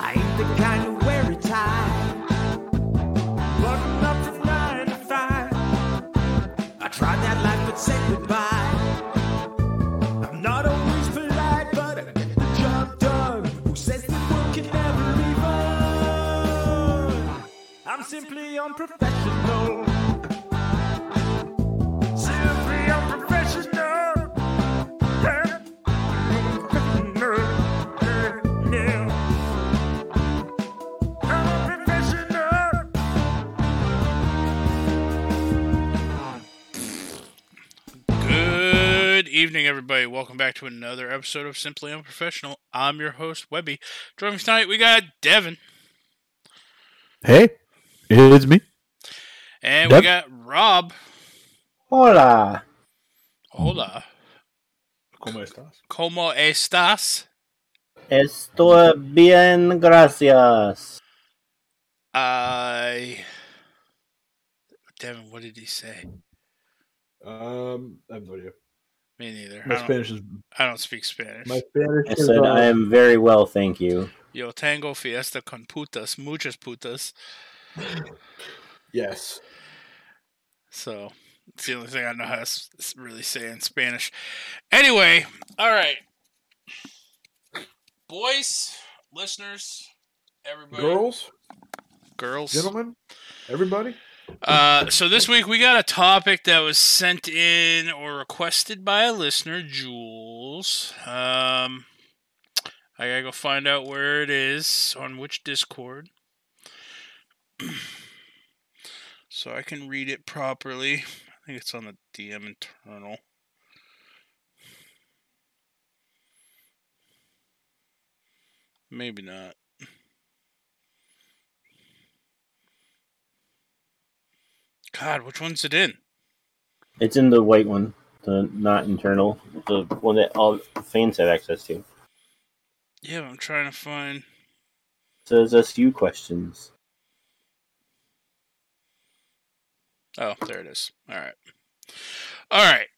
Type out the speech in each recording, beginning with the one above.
I ain't the kind to wear a tie. Button up from nine to five. I tried that life but said goodbye. I'm not always polite, but I get the job done. Who says that work can never be fun? I'm simply unprofessional. Welcome back to another episode of Simply Unprofessional. I'm your host, Webby. Joining me tonight, we got Devin, Hey, it's me. and Dev- we got Rob. Hola. Hola. ¿Cómo estás? ¿Cómo estás? Estoy bien, gracias. I. Devin, what did he say? Um, I have no idea. Me neither. My I Spanish is I don't speak Spanish. my Spanish I is. said uh, I am very well, thank you. Yo tango fiesta con putas, muchas putas. yes. So it's the only thing I know how to s- s- really say in Spanish. Anyway, all right, boys, listeners, everybody, Girls, girls. gentlemen, everybody. Uh, so this week we got a topic that was sent in or requested by a listener, Jules. Um, I gotta go find out where it is on which Discord, so I can read it properly. I think it's on the DM internal. Maybe not. God, which one's it in? It's in the white one, the not internal, the one that all fans have access to. Yeah, I'm trying to find. says SU questions. Oh, there it is. All right. All right.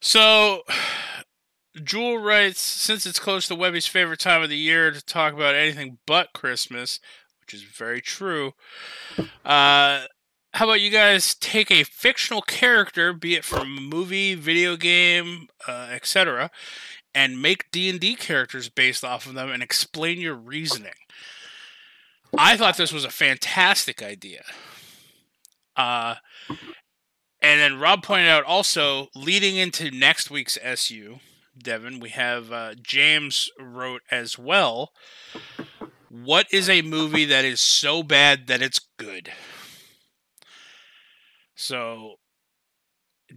So, Jules writes Since it's close to Webby's favorite time of the year to talk about anything but Christmas, which is very true, uh, how about you guys take a fictional character, be it from a movie, video game, uh, etc., and make D&D characters based off of them and explain your reasoning? I thought this was a fantastic idea. Uh, and then Rob pointed out also leading into next week's SU, Devin, we have uh, James wrote as well. What is a movie that is so bad that it's good? So,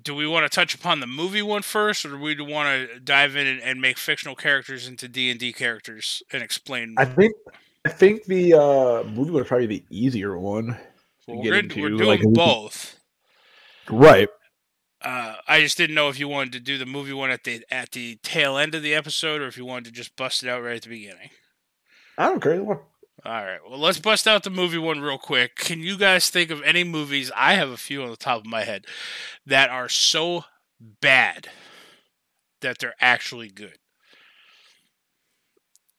do we want to touch upon the movie one first, or do we want to dive in and, and make fictional characters into D and D characters and explain? I think I think the uh, movie was probably the easier one. Well, get we're, into, we're doing like, both. Right. Uh, I just didn't know if you wanted to do the movie one at the at the tail end of the episode, or if you wanted to just bust it out right at the beginning. I don't care. either one. All right. Well, let's bust out the movie one real quick. Can you guys think of any movies? I have a few on the top of my head that are so bad that they're actually good.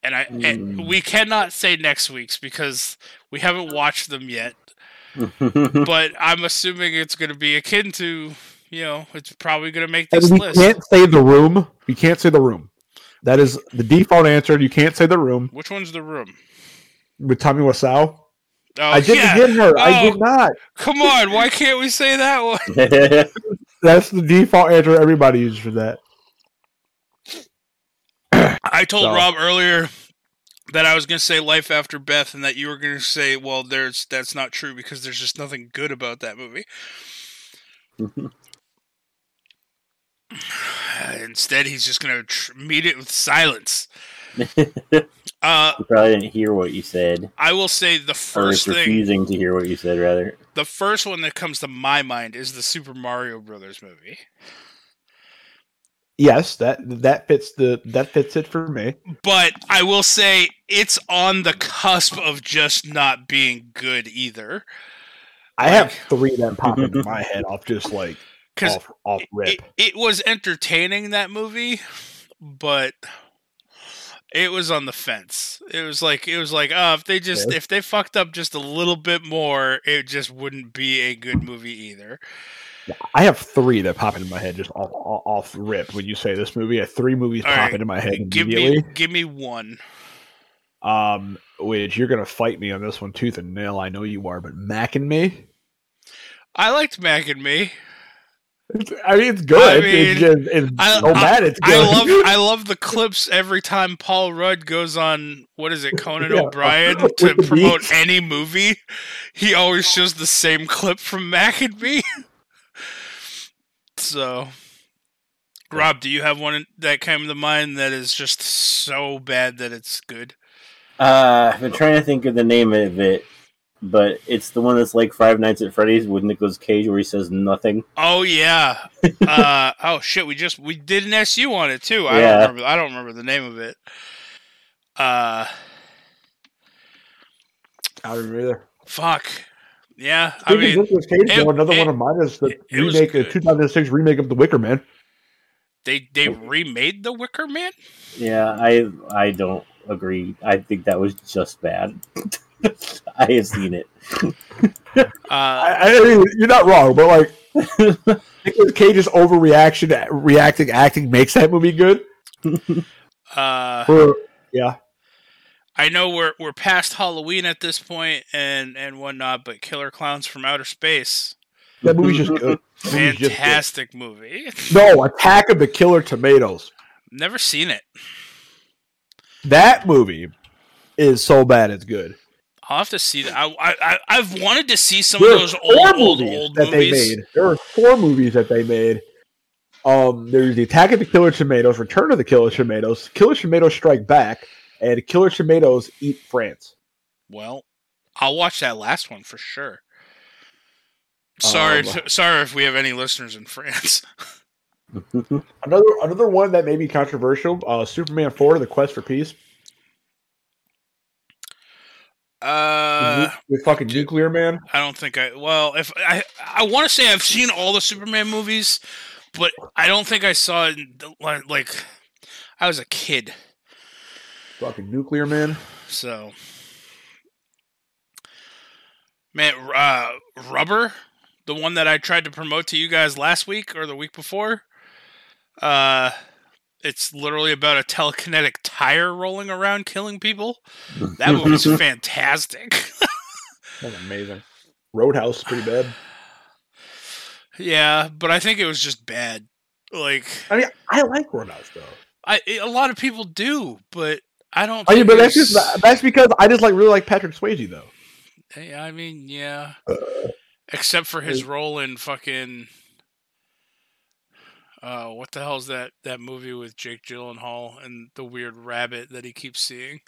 And I and Mm. we cannot say next week's because we haven't watched them yet. Mm. But I'm assuming it's going to be akin to, you know, it's probably going to make And this we list. can't say the room. We can't say the room. That is the default answer. You can't say the room Which one's the room? with Tommy Wiseau. Oh, I didn't yeah. get her. I Oh. did not. Come on, why can't we say that one? That's the default answer everybody uses for that. I told So- Rob earlier that I was going to say Life After Beth, and that you were going to say, "Well, there's that's not true because there's just nothing good about that movie." Instead, he's just going to tr- meet it with silence. Uh, You probably didn't hear what you said, I will say the or first is thing, refusing to hear what you said, rather. the first one that comes to my mind is the Super Mario Brothers movie. Yes, that that fits the that fits it for me. But I will say it's on the cusp of just not being good either. I have three that pop into my head off just like Because off off it, it was entertaining that movie, but It was on the fence. It was like it was like, oh, if they just Yeah. if they fucked up just a little bit more, it just wouldn't be a good movie either. I have three that pop into my head just off, off, off rip when you say this movie. I have three movies All pop right, into my head Give immediately. me give me one. Um, which you're gonna fight me on this one tooth and nail. I know you are, but Mac and Me. I liked Mac and Me. It's, I mean, it's good. I mean, it's just it's I- so bad. It's good. I love I love the clips every time Paul Rudd goes on what is it Conan Yeah, O'Brien to promote beats. any movie. He always shows the same clip from Mac and Me. so, Rob, do you have one that came to mind that is just so bad that it's good? Uh, I've been trying to think of the name of it, but it's the one that's like Five Nights at Freddy's with Nicolas Cage, where he says nothing. Oh yeah. uh, oh shit, we just we did an SU on it too. I Yeah. don't remember. I don't remember the name of it. Uh, I don't remember either. fuck. Yeah, I Speaking mean, Nicolas Cage, it- though, another it- one of mine is the it- it remake, the 2006 remake of The Wicker Man. they they remade the Wicker Man. Yeah, I I don't agree. I think that was just bad. I have seen it. Uh, I, I mean, you're not wrong, but like Nicolas Cage's overreaction, reacting, acting makes that movie good. uh, For yeah, I know we're we're past Halloween at this point and and whatnot, but Killer Clowns from Outer Space, that movie's just good. That movie's just good. fantastic movie. No, Attack of the Killer Tomatoes. Never seen it. That movie is so bad it's good. I'll have to see that. I, I I've wanted to see some There of those old old movies old that movies. they made. There are four movies that they made. Um, there's the Attack of the Killer Tomatoes, Return of the Killer Tomatoes, Killer Tomatoes Strike Back, and Killer Tomatoes Eat France. Well, I'll watch that last one for sure. Sorry, Um, sorry if we have any listeners in France. Another another one that may be controversial: uh, Superman Four: The Quest for Peace. Uh, with fucking dude. Nuclear Man. I don't think I. Well, if I, I want to say I've seen all the Superman movies, but I don't think I saw it. In, like, like, I was a kid, Fucking Nuclear Man. so. Man, uh, Rubber, the one that I tried to promote to you guys last week or the week before. Uh, it's literally about a telekinetic tire rolling around killing people. That movie's fantastic. That's amazing. Roadhouse is pretty bad. yeah, but I think it was just bad. Like, I mean, I like Roadhouse though. I a lot of people do, but I don't. I mean, but that's just that's because I just like really like Patrick Swayze though. Hey, I mean, yeah. Uh, Except for his role in fucking. Uh, what the hell's that that movie with Jake Gyllenhaal and the weird rabbit that he keeps seeing?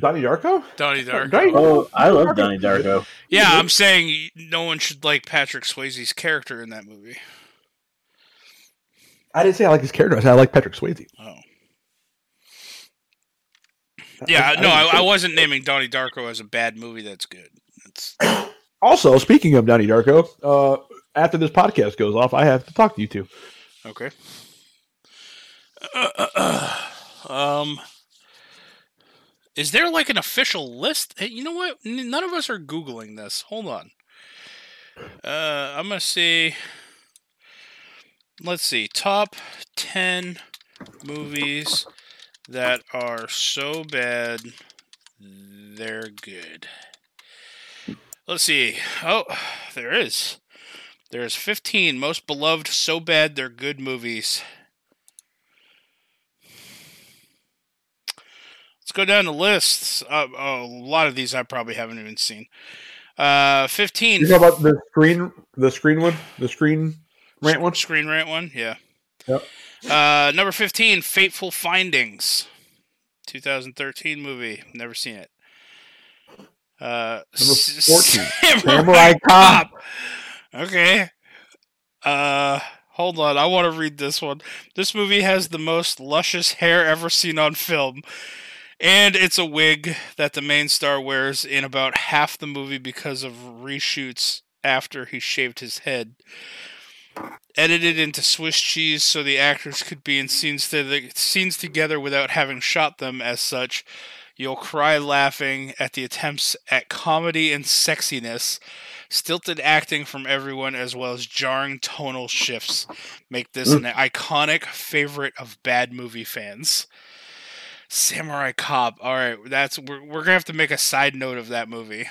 Donnie Darko. Donnie Darko. Donnie- Oh, I love Donnie Darko. Yeah, I'm saying no one should like Patrick Swayze's character in that movie. I didn't say I like his character. I said I like Patrick Swayze. Oh. Yeah, no, didn't I, I wasn't naming Donnie Darko as a bad movie. That's good. It's, Also, speaking of Donnie Darko, uh, after this podcast goes off, I have to talk to you two. Okay. um, is there like an official list? Hey, you know what? None of us are googling this. Hold on. Uh, I'm gonna see. Let's see. Top ten movies that are so bad they're good. Let's see. Oh, there is. There's 15 most beloved so bad they're good movies. Let's go down the lists. Uh, oh, a lot of these I probably haven't even seen. Uh, 15. You know about the screen, the screen one, the screen rant one. Screen rant one, yeah. Yep. Uh, number 15, Fateful Findings. 2013 movie. Never seen it. Uh, Number 14, Samurai Samurai Cop. Okay. Uh, hold on. I want to read this one. This movie has the most luscious hair ever seen on film. And it's a wig that the main star wears in about half the movie because of reshoots after he shaved his head. edited into Swiss cheese so the actors could be in scenes to scenes together without having shot them as such. You'll cry laughing at the attempts at comedy and sexiness. Stilted acting from everyone, as well as jarring tonal shifts, make this an iconic favorite of bad movie fans. Samurai Cop. All right, that's we're we're gonna have to make a side note of that movie.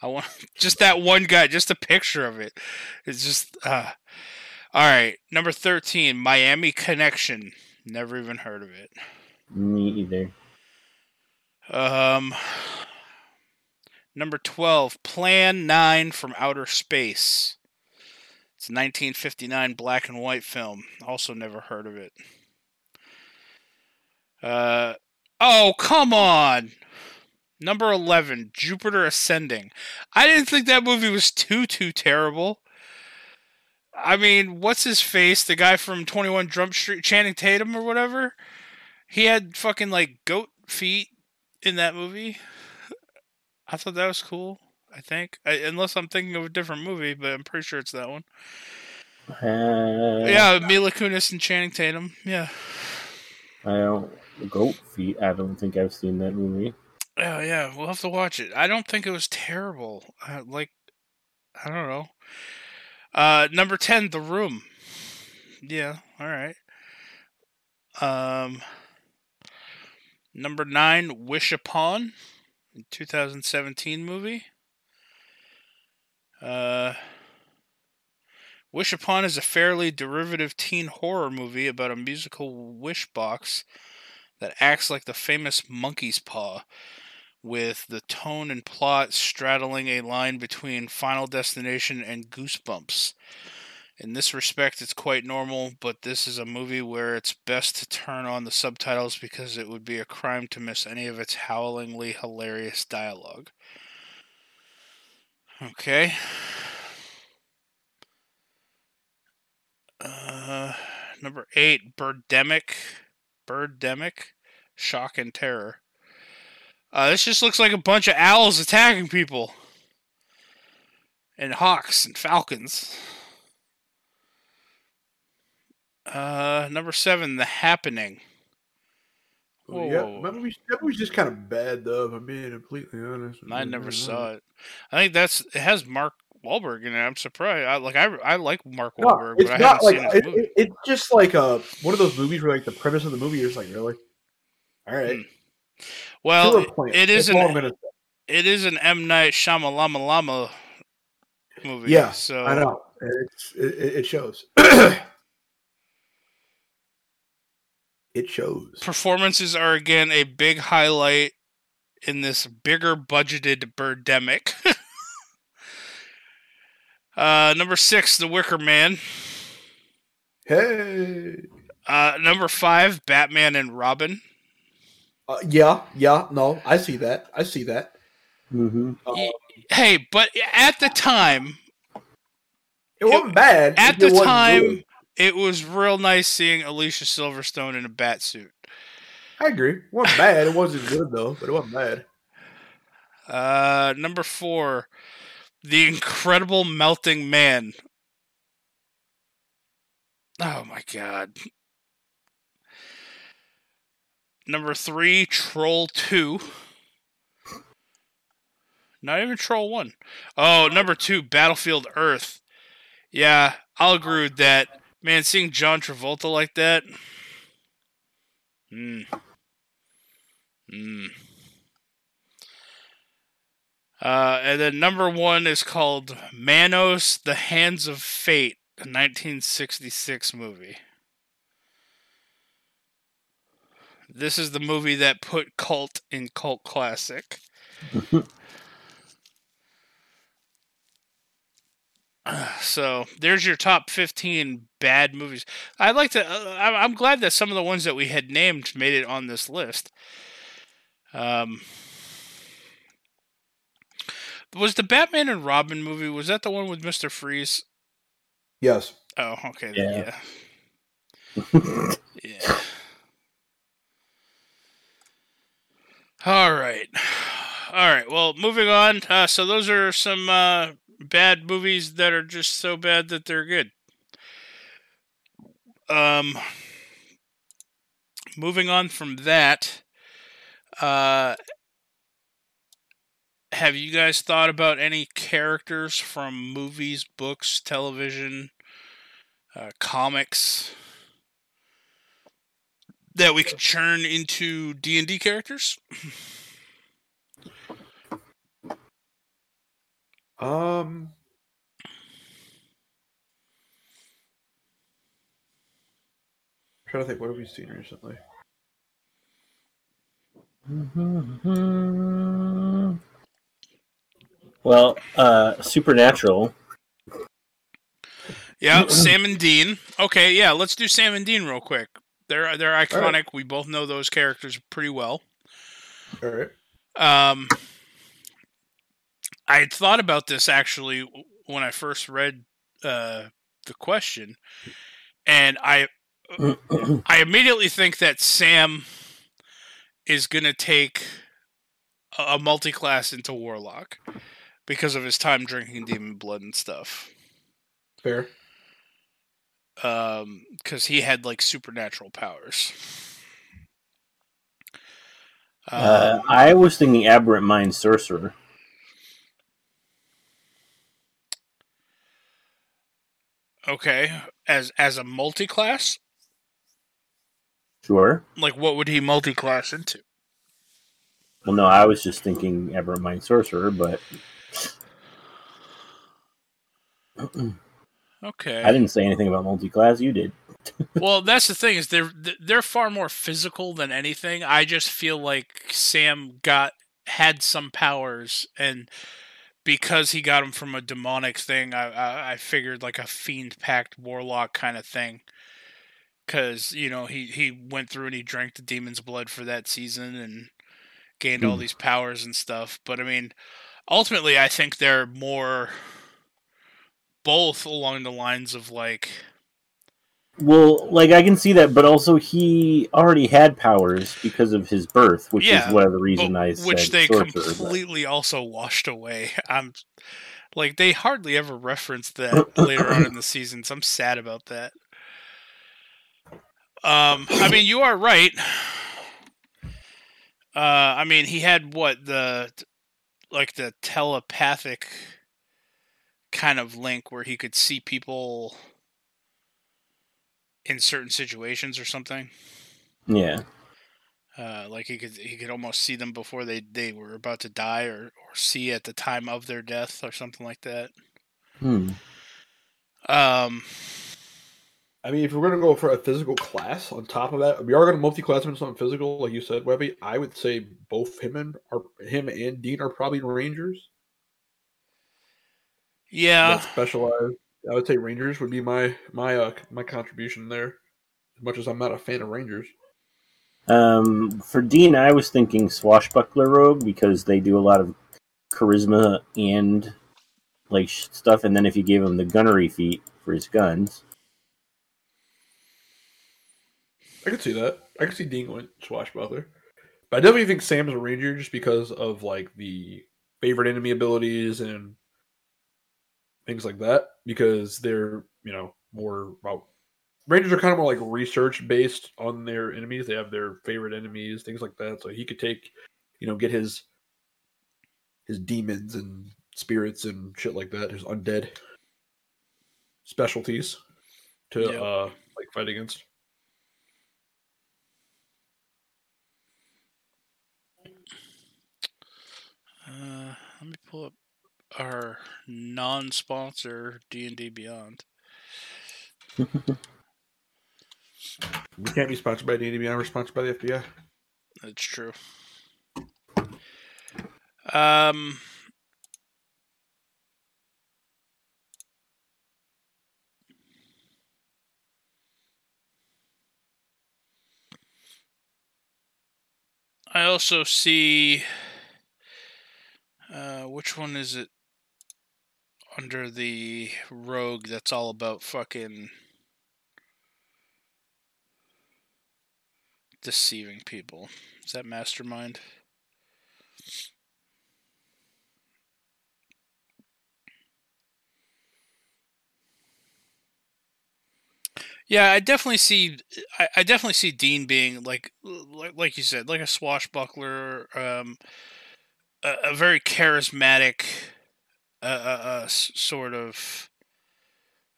I want just that one guy, just a picture of it. It's just uh all right. Number thirteen, Miami Connection. Never even heard of it. Me either. Um number twelve, Plan Nine from Outer Space. It's a 1959 black and white film. Also never heard of it. Uh oh, come on. Number 11, Jupiter Ascending. I didn't think that movie was too too terrible. I mean, what's his face? The guy from 21 Jump Street, Channing Tatum or whatever? He had fucking like goat feet in that movie. I thought that was cool. I think, I, unless I'm thinking of a different movie, but I'm pretty sure it's that one. Uh, Yeah, Mila Kunis and Channing Tatum. Yeah, I don't. Goat feet. I don't think I've seen that movie. Oh yeah. We'll have to watch it. I don't think it was terrible. Uh, like, I don't know. Uh, number ten, The Room. Yeah, all right. Um, number nine, Wish Upon, 2017 movie. Uh, Wish Upon is a fairly derivative teen horror movie about a musical wish box that acts like the famous monkey's paw, with the tone and plot straddling a line between Final Destination and Goosebumps. In this respect, it's quite normal, but this is a movie where it's best to turn on the subtitles because it would be a crime to miss any of its howlingly hilarious dialogue. Okay. Uh, number eight, Birdemic. Birdemic. Shock and Terror. Uh, this just looks like a bunch of owls attacking people. And hawks and falcons. Uh, number seven, The Happening. Whoa, yeah, that movie's, that movie's just kind of bad, though. If I'm being completely honest. I never saw it. I think that's it has Mark Wahlberg in it. I'm surprised. I like I I like Mark No, Wahlberg, it's but I haven't like seen his it, movie. it- it's just like uh one of those movies where like the premise of the movie is like really, all right. Hmm. well, it- it is That's an I'm gonna say. it is an M Night Shyamalama Lama movie. Yeah, so I know it it shows. it shows. performances are again a big highlight in this bigger budgeted birdemic. uh, number six, The Wicker Man. Hey, Uh, number five, Batman and Robin. uh, yeah, yeah, no, I see that. I see that. Mm-hmm. Uh, Hey, but at the time, it wasn't bad. at the time, good. It was real nice seeing Alicia Silverstone in a bat suit. I agree. It wasn't bad. It wasn't good though, but it wasn't bad. Uh, number four, The Incredible Melting Man. Oh my god. Number three, Troll 2. Not even Troll 1. Oh, number two, Battlefield Earth. Yeah, I'll agree with that. Man, seeing John Travolta like that. Hmm. Hmm. Uh, and then number one is called Manos: The Hands of Fate, a 1966 movie. This is the movie that put cult in cult classic. so there's your top 15 bad movies. I'd like to. Uh, I'm I'm glad that some of the ones that we had named made it on this list. Um, was the Batman and Robin movie? Was that the one with Mister Freeze? Yes. Oh, okay. Yeah. Yeah. yeah. All right. All right. Well, moving on. Uh, so those are some uh, bad movies that are just so bad that they're good. Um, moving on from that, uh, have you guys thought about any characters from movies, books, television, uh, comics that we could churn into D and D characters? Um, I'm trying to think. What have we seen recently? Well, uh, Supernatural. Yeah, Sam and Dean. Okay, yeah, let's do Sam and Dean real quick. They're they're iconic. We both know those characters pretty well. All right. Um, I had thought about this actually when I first read uh, the question, and I I immediately think that Sam is gonna take a multi-class into Warlock because of his time drinking demon blood and stuff. Fair. Um, because he had like supernatural powers. Uh, Um, I was thinking Aberrant Mind Sorcerer. Okay, as as a multi-class, Sure. like what would he multi-class into? Well, no, I was just thinking Aberrant Mind Sorcerer, but Okay. I didn't say anything about multi-class. You did. well, that's the thing is they're they're far more physical than anything. I just feel like Sam got had some powers, and because he got them from a demonic thing, I I, I figured like a fiend pact warlock kind of thing. Because you know he he went through and he drank the demon's blood for that season and gained all Hmm. these powers and stuff. But I mean, ultimately, I think they're more both along the lines of like Well, like I can see that, but also he already had powers because of his birth, which Yeah, is one of the reason But- I said which they sorcerer. but- completely also washed away. I'm like they hardly ever referenced that later on in the season, so I'm sad about that. Um, I mean, you are right. Uh, I mean, he had what the like the telepathic kind of link where he could see people in certain situations or something. Yeah. Uh, like he could he could almost see them before they, they were about to die or, or see at the time of their death or something like that. Hmm. Um, I mean, if we're gonna go for a physical class on top of that, we are gonna multi-class him into something physical, like you said, Webby. I would say both him and are him and Dean are probably Rangers. yeah, that specialized. I would say Rangers would be my my uh my contribution there. As much as I'm not a fan of Rangers. Um, for Dean, I was thinking swashbuckler rogue because they do a lot of charisma and like stuff, and then if you gave him the gunnery feat for his guns, I could see that. I could see Dean going swashbuckler. But I definitely think Sam's a Ranger just because of like the favorite enemy abilities and things like that. Because they're, you know, more about Rangers are kind of more like research based on their enemies. They have their favorite enemies, things like that. So he could take, you know, get his his demons and spirits and shit like that, his undead specialties to Yep. uh like fight against. uh, let me pull up our non-sponsor D and D Beyond. We can't be sponsored by D&D Beyond. We're sponsored by the FBI. That's true. Um. I also see. Uh, which one is it? Under the rogue, that's all about fucking deceiving people. Is that mastermind? Yeah, I definitely see. I, I definitely see Dean being like, like, like you said, like a swashbuckler, um, a, a very charismatic, uh, uh, s- sort of,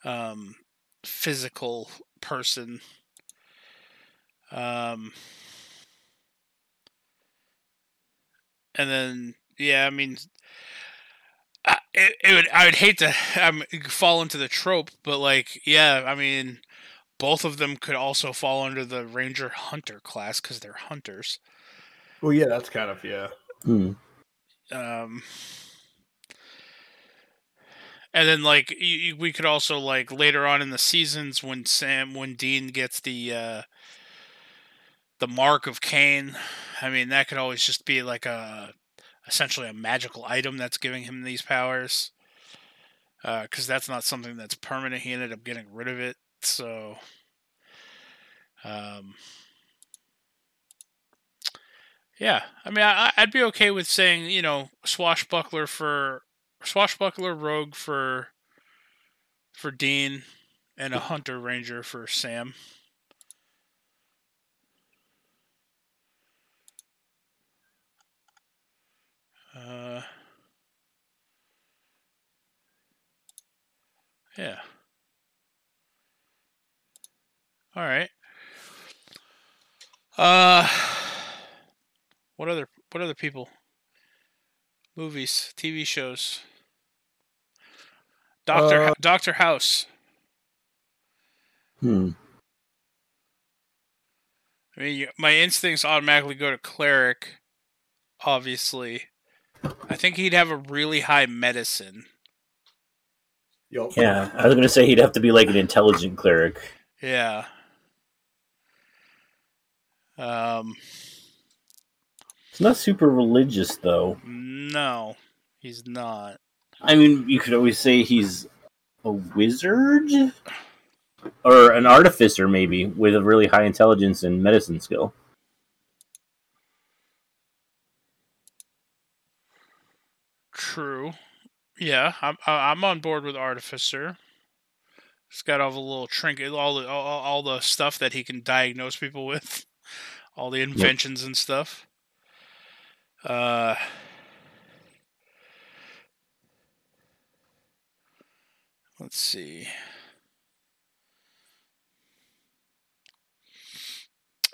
um, physical person. Um, and then yeah, I mean, I, it, it would I would hate to um, fall into the trope, but like yeah, I mean, both of them could also fall under the ranger hunter class because they're hunters. Well, yeah, that's kind of yeah. Hmm. Um, and then like you, we could also like later on in the seasons when Sam when Dean gets the uh, the mark of Cain, I mean that could always just be like a essentially a magical item that's giving him these powers. Because that's not something that's permanent. He ended up getting rid of it. So, um, yeah, I mean, I, I'd be okay with saying, you know, swashbuckler for swashbuckler rogue for for Dean, and a hunter ranger for Sam. Uh, yeah. All right. Uh, what other what other people? Movies, TV shows. Doctor Uh, Doctor House. Hmm. I mean, my instincts automatically go to cleric. Obviously, I think he'd have a really high medicine. Yup. Yeah, I was gonna say he'd have to be like an intelligent cleric. Yeah. Um. He's not super religious though. No, he's not. I mean, you could always say he's a wizard or an artificer, maybe with a really high intelligence and medicine skill. True. Yeah, I'm I'm on board with Artificer. He's got all the little trinket, all the all, all the stuff that he can diagnose people with, all the inventions and stuff. Uh. Let's see.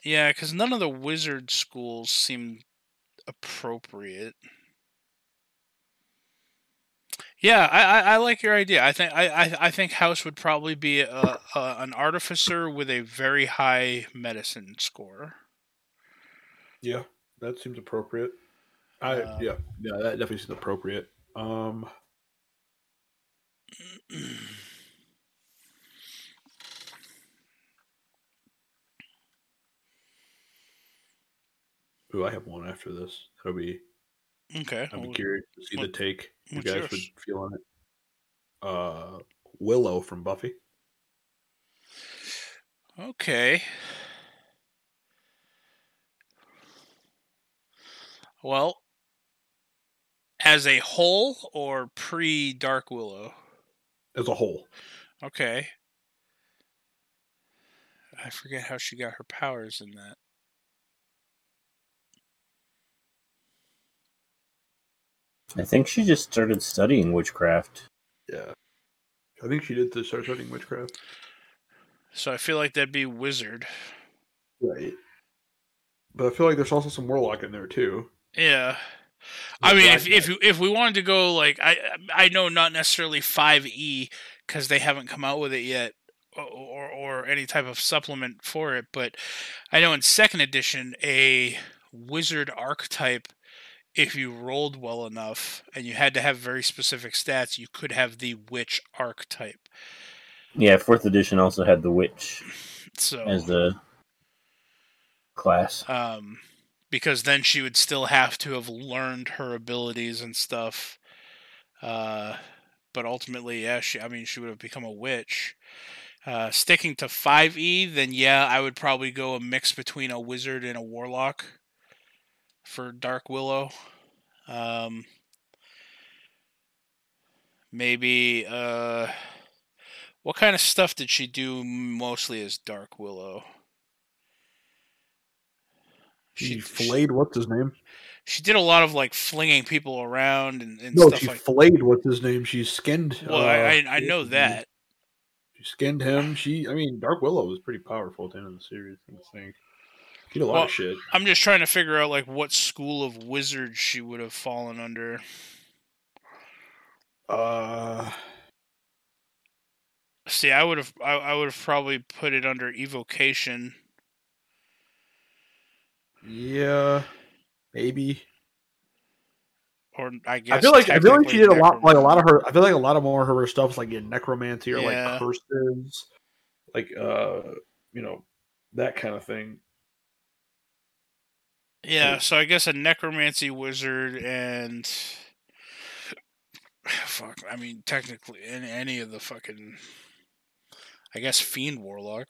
Yeah, because none of the wizard schools seem appropriate. Yeah, I, I, I like your idea. I think I, I, I think House would probably be a, a an artificer with a very high medicine score. Yeah, that seems appropriate. I Uh, yeah yeah that definitely seems appropriate. Um, ooh, I have one after this. That'll be. Okay. Be well, curious to see the take you guys would feel on it. Uh, Willow from Buffy. Okay. Well, as a whole or pre Dark Willow? As a whole. Okay. I forget how she got her powers in that. I think she just started studying witchcraft. Yeah, I think she did to start studying witchcraft. So I feel like that'd be Wizard. Right. But I feel like there's also some warlock in there too. Yeah. I mean, if if if we wanted to go like I I know not necessarily five E because they haven't come out with it yet, or, or or any type of supplement for it, but I know in second edition a wizard archetype, if you rolled well enough and you had to have very specific stats, you could have the witch archetype. Yeah, fourth edition also had the witch So as the class. um, because then she would still have to have learned her abilities and stuff. Uh, but ultimately, yeah, she, I mean, she would have become a witch. Uh, sticking to 5e, then yeah, I would probably go a mix between a wizard and a warlock for Dark Willow. Um, maybe, uh, What kind of stuff did she do mostly as Dark Willow? She, flayed what's his name? She did a lot of like flinging people around and, and No, she like. flayed what's his name. She skinned. Well, uh, I, I I know that. She skinned him. She, I mean, Dark Willow was pretty powerful at the end of the series. I think. She did a lot Well, of shit. I'm just trying to figure out like what school of wizards she would have fallen under. Uh, See, I would have I, I would have probably put it under evocation. Yeah, maybe. Or I guess I feel like I feel like she did a lot, like a lot of her. I feel like a lot of more of her stuff, is like in necromancy or Yeah. like curses, like uh, you know, that kind of thing. Yeah, so I guess a necromancy wizard and fuck. I mean, technically, in any of the fucking, I guess fiend warlock.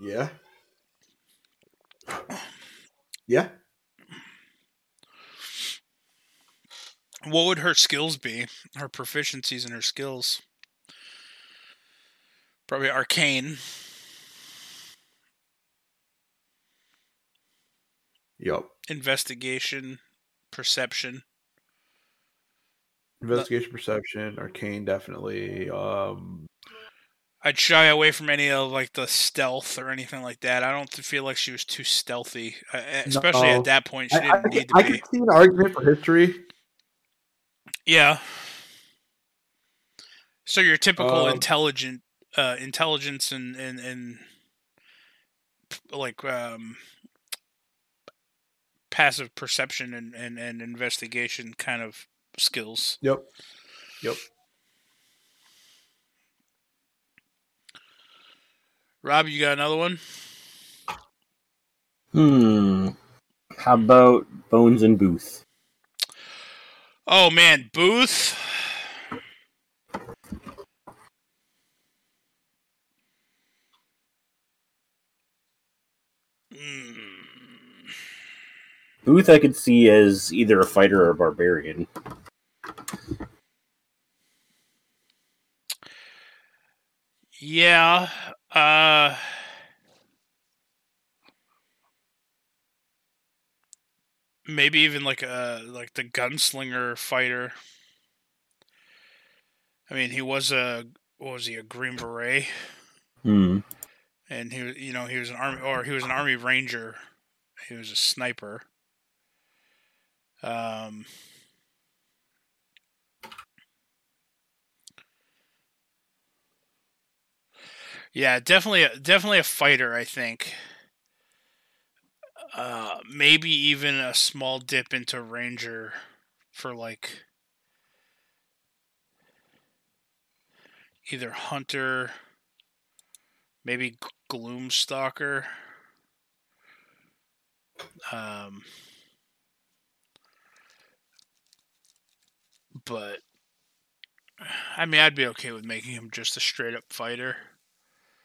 Yeah. Yeah. What would her skills be? Her proficiencies and her skills. Probably arcane. Yep. investigation, perception. Investigation, perception, arcane, definitely. Um, I'd shy away from any of like the stealth or anything like that. I don't feel like she was too stealthy, uh, especially No. at that point. She I, I, didn't need to I be. could see an argument for history. Yeah. So your typical Um, intelligent, uh, intelligence and and and like um, passive perception and, and and investigation kind of skills. Yep. Yep. Rob, you got another one? Hmm. How about Bones and Booth? Oh man, Booth. Mm, Booth, I could see as either a fighter or a barbarian. Yeah. Uh maybe even like a like the gunslinger fighter. I mean, he was a what was he a green beret Hmm. and he was you know, he was an army or he was an army ranger. He was a sniper. Um Yeah, definitely, a, definitely a fighter. I think. Uh, maybe even a small dip into ranger for like either hunter, maybe gloomstalker. Um, but I mean, I'd be okay with making him just a straight up fighter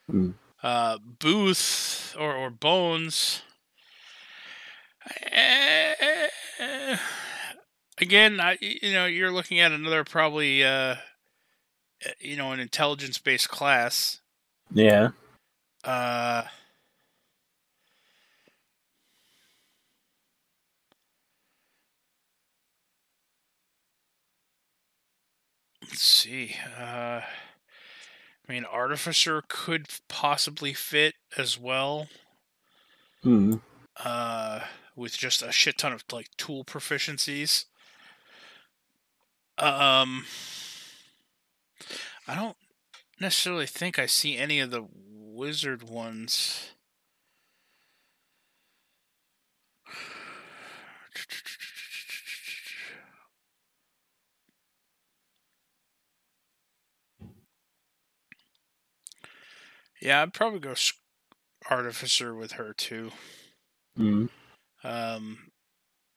Hmm. uh, Booth or, or Bones. Eh, Again, I, you know, you're looking at another probably, uh, eh, you know, an intelligence-based class. Yeah. Uh, let's see. Uh, I mean, Artificer could possibly fit as well. Hmm. uh, with just a shit ton of like tool proficiencies. Um, I don't necessarily think I see any of the wizard ones. Yeah, I'd probably go artificer with her too. Hmm. um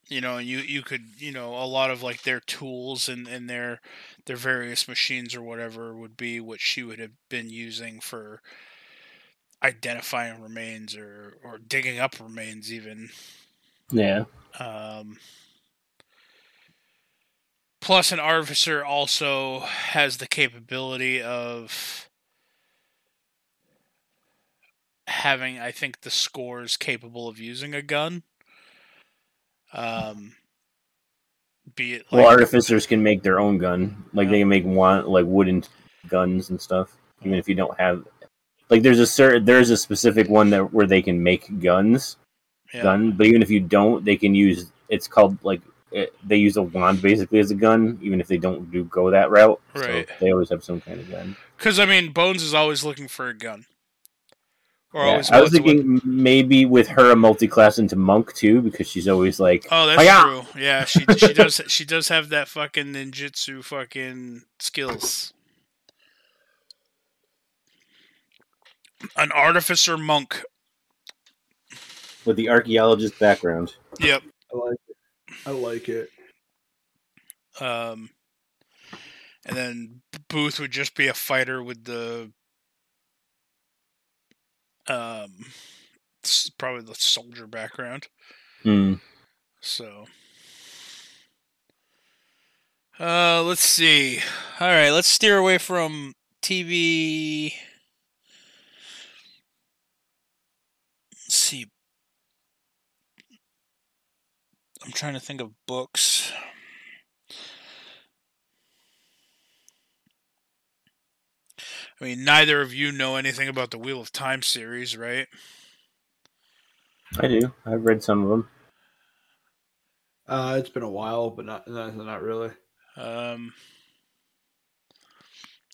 you know and you you could you know a lot of like their tools and and their their various machines or whatever would be what she would have been using for identifying remains or or digging up remains even Yeah. um Plus, an artificer also has the capability of having, I think, the scores capable of using a gun. Um, be it well, artificers can make their own gun. Like they can make one like wooden guns and stuff. Even if you don't have, like, there's a certain there's a specific one that where they can make guns, yeah. gun. But even if you don't, they can use. It's called like it, they use a wand basically as a gun. Even if they don't do go that route, Right. So they always have some kind of gun. Because I mean, Bones is always looking for a gun. Or Yeah, always I was wants to thinking maybe with her a multi-class into monk too, because she's always like, Oh, that's Hi-ya! true. Yeah, she she does she does have that fucking ninjutsu fucking skills. An artificer monk. with the archaeologist background. Yep. I like it. I like it. Um, and then Booth would just be a fighter with the um, probably the soldier background. Hmm. So, uh, let's see. All right, let's steer away from TV. Let's see. I'm trying to think of books. I mean, neither of you know anything about the Wheel of Time series, right? I do. I've read some of them. Uh, it's been a while, but not not, not really. Um,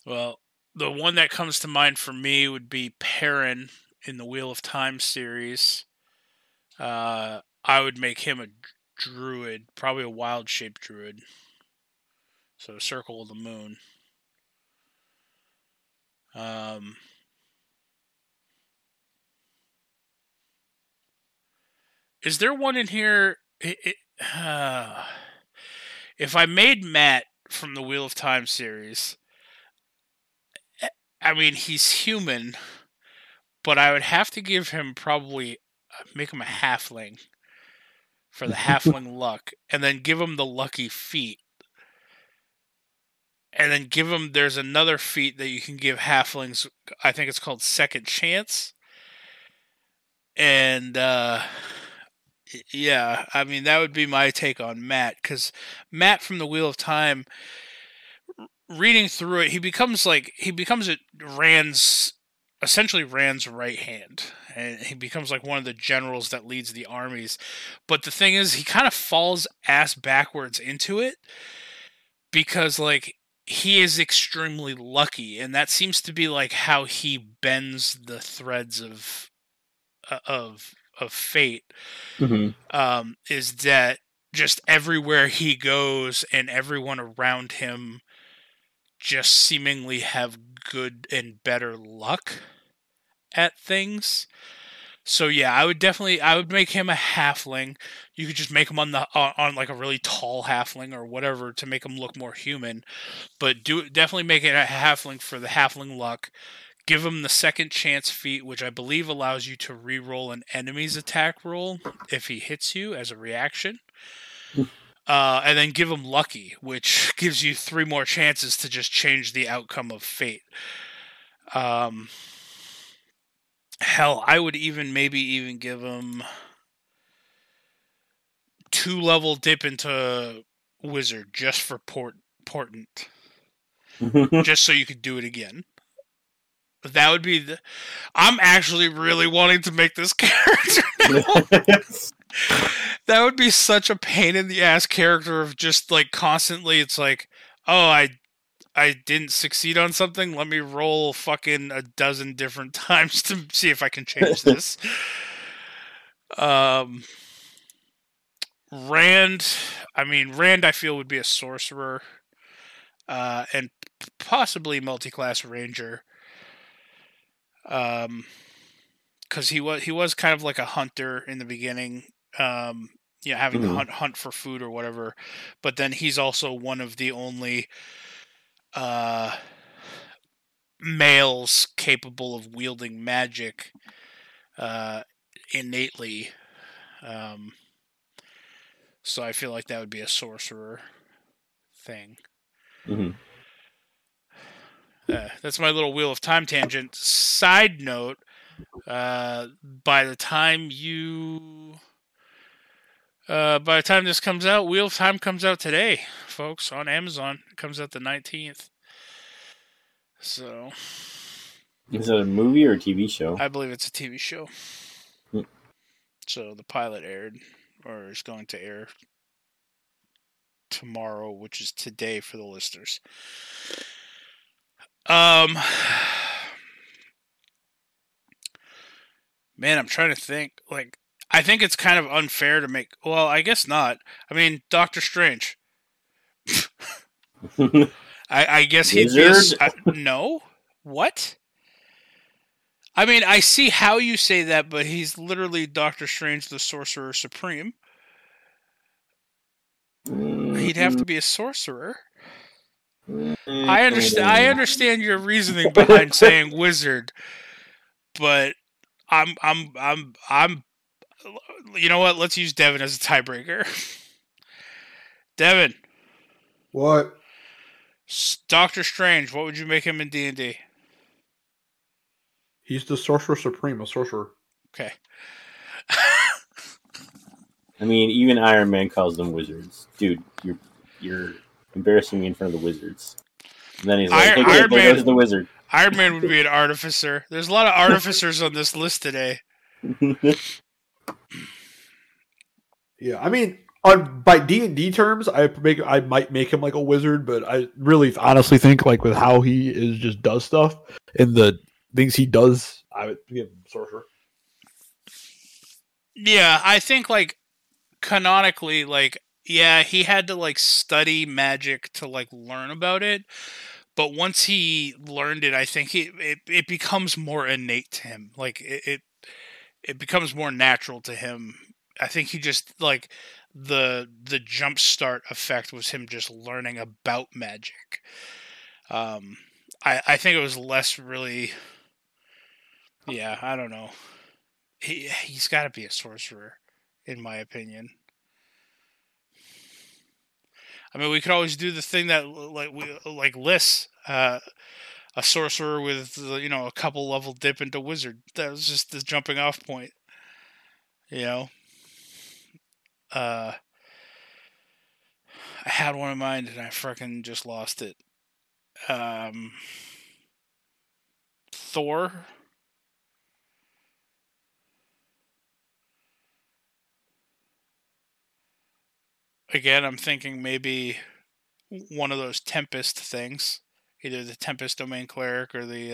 well, the one that comes to mind for me would be Perrin in the Wheel of Time series. Uh, I would make him a druid, probably a wild shaped druid. So Circle of the Moon. Um, is there one in here? It, it, uh, if I made Mat from the Wheel of Time series, I mean he's human, but I would have to give him probably uh, make him a halfling for the halfling luck, and then give him the lucky feat. And then give them. There's another feat that you can give halflings. I think it's called Second Chance. And uh, yeah, I mean that would be my take on Mat because Mat from the Wheel of Time, reading through it, he becomes like he becomes it Rand's essentially Rand's right hand, and he becomes like one of the generals that leads the armies. But the thing is, he kind of falls ass backwards into it because like he is extremely lucky, and that seems to be like how he bends the threads of uh, of of fate hmm um, is that just everywhere he goes and everyone around him just seemingly have good and better luck at things. So yeah, I would definitely I would make him a halfling. You could just make him on the on, like a really tall halfling or whatever to make him look more human. But do definitely make it a halfling for the halfling luck. Give him the second chance feat, which I believe allows you to re-roll an enemy's attack roll if he hits you as a reaction. Uh, and then give him lucky, which gives you three more chances to just change the outcome of fate. Um, hell, I would even maybe even give him two level dip into wizard just for port portent, just so you could do it again. That would be the. I'm actually really wanting to make this character. that would be such a pain in the ass character of just like constantly. It's like, oh, I, I didn't succeed on something. Let me roll fucking a dozen different times to see if I can change this. um, Rand. I mean, Rand. I feel would be a sorcerer, uh, and possibly multi-class ranger. Um, because he was he was kind of like a hunter in the beginning. Um, you know, having to Mhm. hunt hunt for food or whatever. But then he's also one of the only uh males capable of wielding magic uh innately. Um so I feel like that would be a sorcerer thing. Mm-hmm. Uh, that's my little wheel of time tangent. Side note: uh, by the time you, uh, by the time this comes out, Wheel of Time comes out today, folks, on Amazon. It comes out the nineteenth. So Is it a movie or a TV show? I believe it's a TV show. Hmm. So the pilot aired, or is going to air tomorrow, which is today for the listeners. Um, man, I'm trying to think. Like, I think it's kind of unfair to make. Well, I guess not. I mean, Doctor Strange. I, I guess he'd be a s- Wizard? I- no. What? I mean, I see how you say that, but he's literally Doctor Strange, the Sorcerer Supreme. He'd have to be a sorcerer. Mm-hmm. I understand. I understand your reasoning behind saying wizard, but I'm, I'm, I'm, I'm. You know what? Let's use Devin as a tiebreaker. Devin, What? Doctor Strange. What would you make him in D and D? He's the sorcerer supreme, a sorcerer. Okay. I mean, even Iron Man calls them wizards, dude. You're you're embarrassing me in front of the wizards. And then he's like, Iron- "Hey, Iron Man- goes the wizard." Iron Man would be an artificer. There's a lot of artificers on this list today. Yeah, I mean, on by D and D terms, I make I might make him like a wizard, but I really honestly think like with how he is just does stuff and the things he does, I would give him sorcerer. Yeah, I think like canonically, like yeah, he had to like study magic to like learn about it. But once he learned it, I think he, it it becomes more innate to him. Like it, it it becomes more natural to him. I think he just like the the jump start effect was him just learning about magic. Um, I I think it was less really. Yeah, I don't know. He he's got to be a sorcerer, in my opinion. I mean, we could always do the thing that like we like Liss, uh, a sorcerer with uh, you know a couple level dip into wizard. That was just the jumping off point. You know. Uh, I had one in mind and I freaking just lost it. Um, Thor. Again, I'm thinking maybe one of those Tempest things, either the Tempest Domain Cleric or the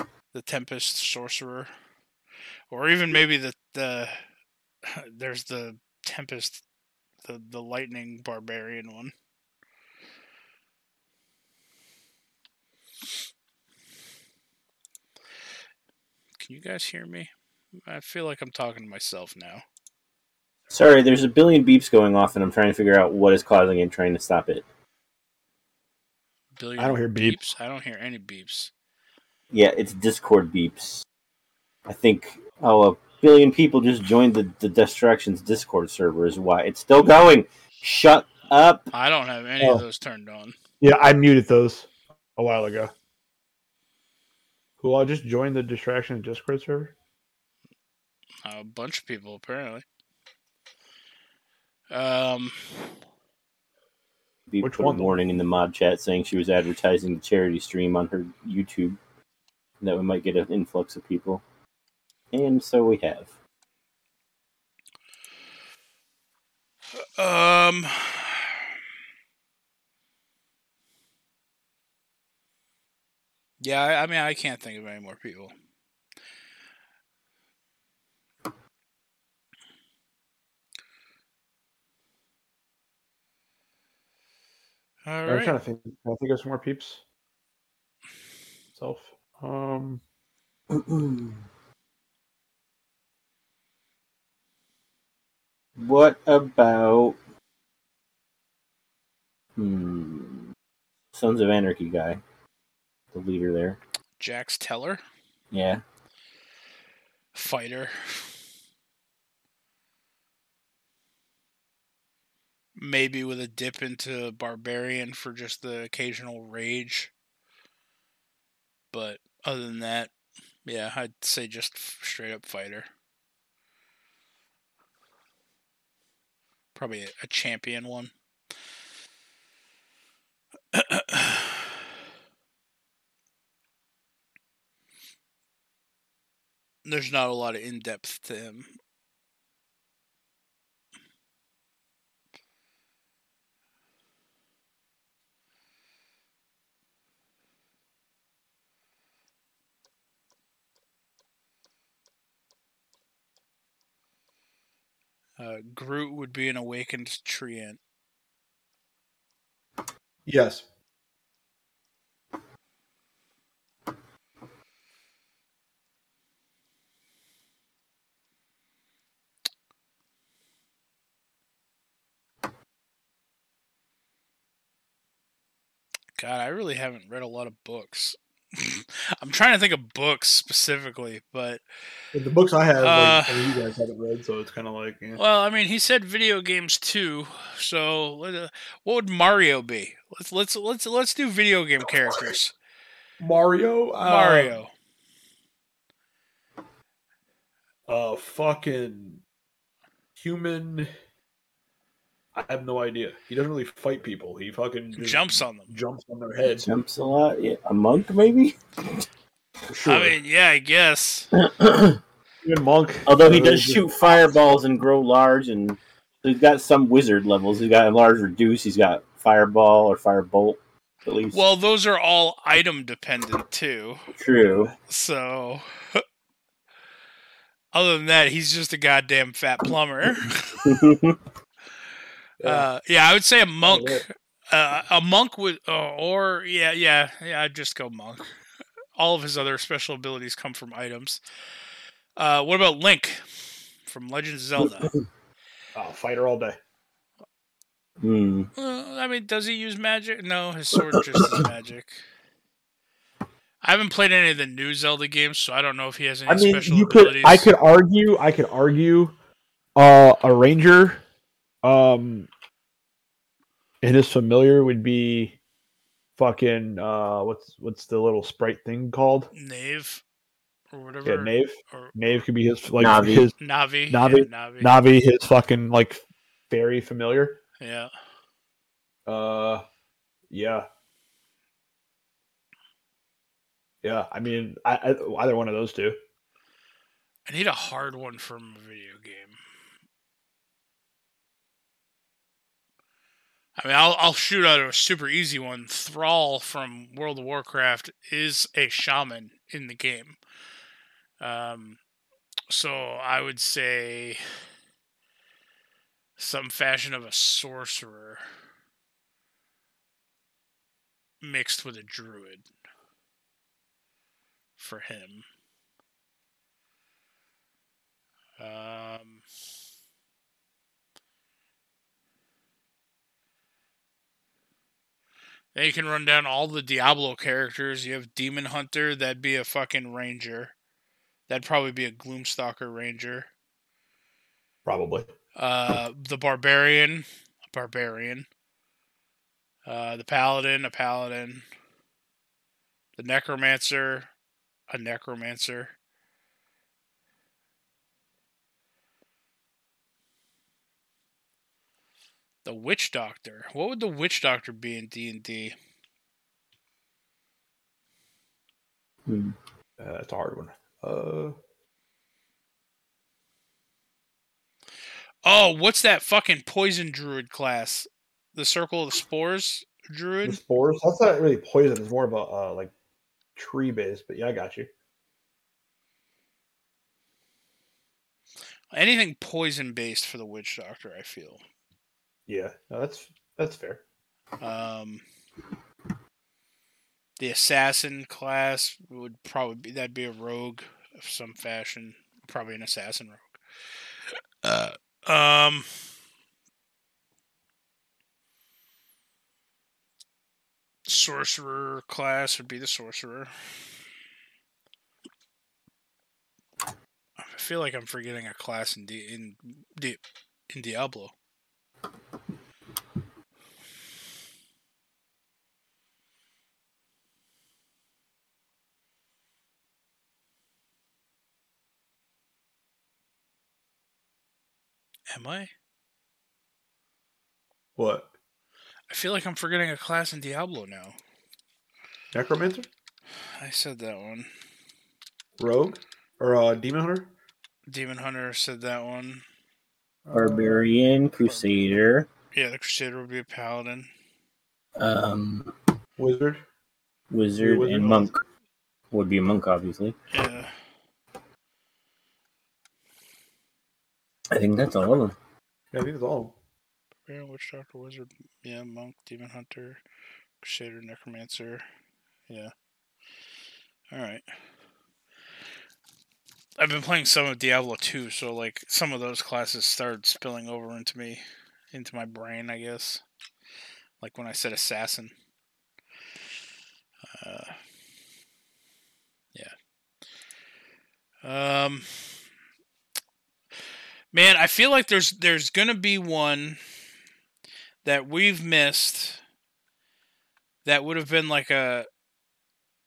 uh, the Tempest Sorcerer, or even maybe the the there's the Tempest, the the Lightning Barbarian one. Can you guys hear me? I feel like I'm talking to myself now. Sorry, there's a billion beeps going off, and I'm trying to figure out what is causing it and trying to stop it. Billion I don't hear beeps. I don't hear any beeps. Yeah, it's Discord beeps. I think oh, a billion people just joined the the distractions Discord server. Is why it's still going. Shut up. I don't have any Oh. of those turned on. Yeah, I muted those a while ago. Who I just joined the distraction Discord server? A bunch of people apparently. Um, Beep Which put one, a warning in the mob chat saying she was advertising the charity stream on her YouTube. That we might get an influx of people, and so we have. um, yeah. I, I mean, I can't think of any more people. All I'm right. trying to think. I think of some more peeps? Self. Um. what about hmm, Sons of Anarchy guy, the leader there? Jax Teller, Yeah, fighter. Maybe with a dip into barbarian for just the occasional rage. But other than that, yeah, I'd say just straight up fighter. Probably a, champion one. There's not a lot of in depth to him. Uh, Groot would be an awakened treant. Yes. God, I really haven't read a lot of books. I'm trying to think of books specifically, but the books I have, Uh, like, I mean, you guys haven't read, so it's kind of like, yeah. well, I mean, he said video games too. So, uh, what would Mario be? Let's let's let's let's do video game characters. Mario. Uh, Mario. Uh, fucking human. I have no idea. He doesn't really fight people. He fucking Jumps on them. jumps on their head. Jumps a lot. Yeah, a monk maybe. Sure. I mean, yeah, I guess. Human monk. Although he Uh, does shoot fireballs and grow large, and he's got some wizard levels. He's got a large reduce. He's got fireball or firebolt. At least. Well, those are all item dependent too. true. So, other than that, he's just a goddamn fat plumber. Yeah. Uh, yeah, I would say a monk. Uh, a monk would, uh, or yeah, yeah, yeah. I'd just go monk. All of his other special abilities come from items. Uh, what about Link from Legend of Zelda? Oh, fighter all day. Hmm. Uh, I mean, does he use magic? No, his sword just is magic. I haven't played any of the new Zelda games, so I don't know if he has any I mean, special you could. I could argue. I could argue. Uh, a ranger, um, and his familiar would be, fucking. Uh, what's what's the little sprite thing called? Knave or whatever. Yeah, Knave. or Knave could be his like Navi. his Navi. Navi. Yeah, Navi. Navi, his fucking like fairy familiar. yeah. Uh, yeah. Yeah, I mean, I, I either one of those two. I need a hard one from a video game. I mean, I'll I'll shoot out a super easy one. Thrall from World of Warcraft is a shaman in the game. Um, so I would say some fashion of a sorcerer mixed with a druid for him. Then you can run down all the Diablo characters. You have Demon Hunter, that'd be a fucking ranger. That'd probably be a Gloomstalker ranger. Probably. Uh, the Barbarian, a Barbarian. Uh, the Paladin, a Paladin. The Necromancer, a Necromancer. The Witch Doctor. What would the Witch Doctor be in D and D? Hmm. Uh, that's a hard one. Uh, Oh, what's that fucking poison druid class? The Circle of the Spores the druid. spores. That's not really poison. It's more of a uh, like tree base. But yeah, I got you. Anything poison based for the Witch Doctor, I feel. Yeah, no, that's that's fair. Um, the assassin class would probably be that'd be a rogue of some fashion, probably an assassin rogue. Uh, um, sorcerer class would be the sorcerer. I feel like I'm forgetting a class in in in Diablo. Am I? What? I feel like I'm forgetting a class in Diablo now. Necromancer? I said that one. Rogue? Or uh, Demon Hunter? Demon Hunter said that one. Barbarian, Crusader, Yeah, the Crusader would be a paladin. um, Wizard? Wizard, Wizard and was- Monk. Would be a monk, obviously. Yeah. I think that's all of them. Yeah, I think it's all. Yeah, Witch Doctor, Wizard, yeah, Monk, Demon Hunter, Crusader, Necromancer. Yeah. Alright. I've been playing some of Diablo 2, so like some of those classes started spilling over into me into my brain, I guess. Like when I said assassin. Uh, yeah. Um Man, I feel like there's there's gonna be one that we've missed that would have been like a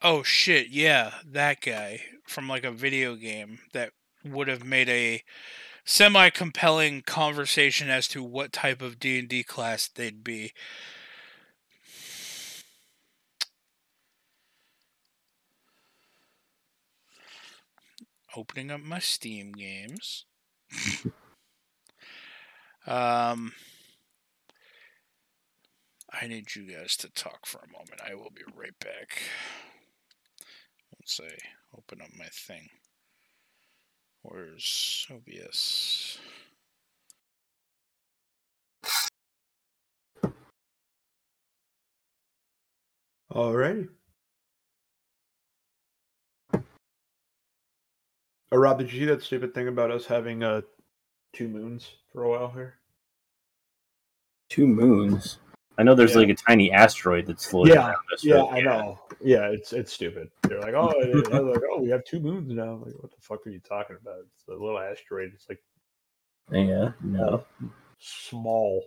oh shit, yeah, that guy from like a video game that would have made a semi compelling conversation as to what type of D&D class they'd be. Opening up my Steam games. um I need you guys to talk for a moment. I will be right back. Let's say, open up my thing. Where's OBS? Alrighty. Oh, Rob, did you see that stupid thing about us having uh, two moons for a while here? Two moons. I know there's Yeah. like a tiny asteroid that's floating Yeah, us. Yeah, I know. Yeah, it's it's stupid. They're like, oh, they're like, oh, we have two moons now. I'm like, what the fuck are you talking about? It's a little asteroid. It's like Yeah, no. small.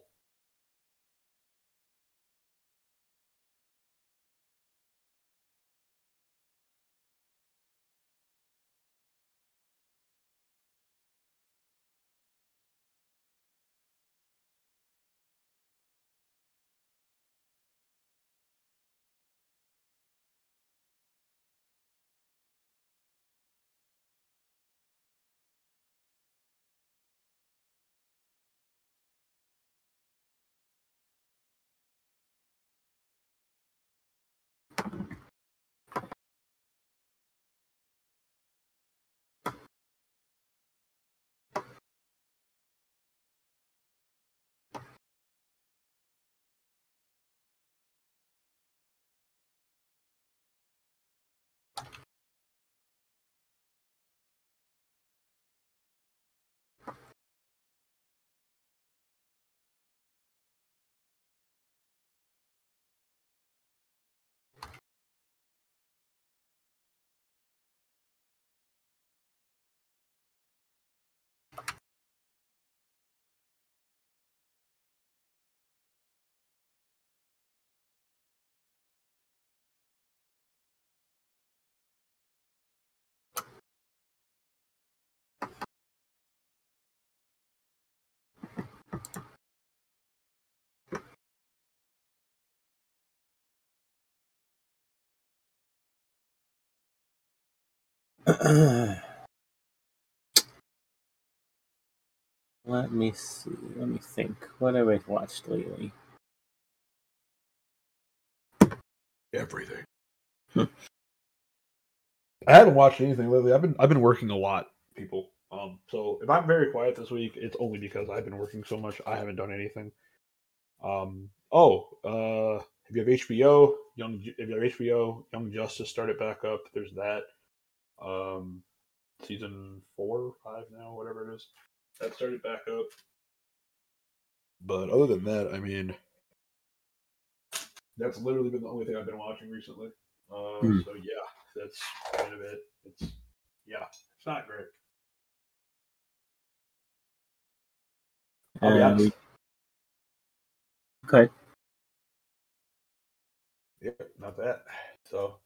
Let me see. Let me think. What have I watched lately? Everything. I haven't watched anything lately. I've been I've been working a lot, people. Um, so if I'm very quiet this week, it's only because I've been working so much. I haven't done anything. Um. Oh. Uh. If you have HBO, Young. Ju- If you have HBO, Young Justice started back up. There's that. Um. Season four, or five now, whatever it is. That started back up. But other than that, I mean, that's literally been the only thing I've been watching recently. Uh, Hmm. So yeah, that's kind of it. It's yeah, it's not great. I'll Um, okay. Yeah, not that. So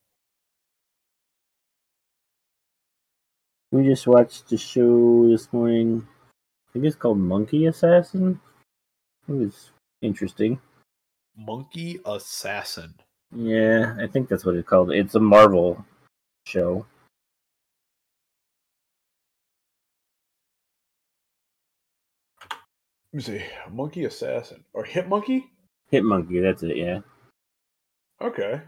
We just watched the show this morning. I think it's called Monkey Assassin. It was interesting. Monkey Assassin. Yeah, I think that's what it's called. It's a Marvel show. Let me see. Monkey Assassin or Hit Monkey? Hit Monkey, that's it, yeah. Okay.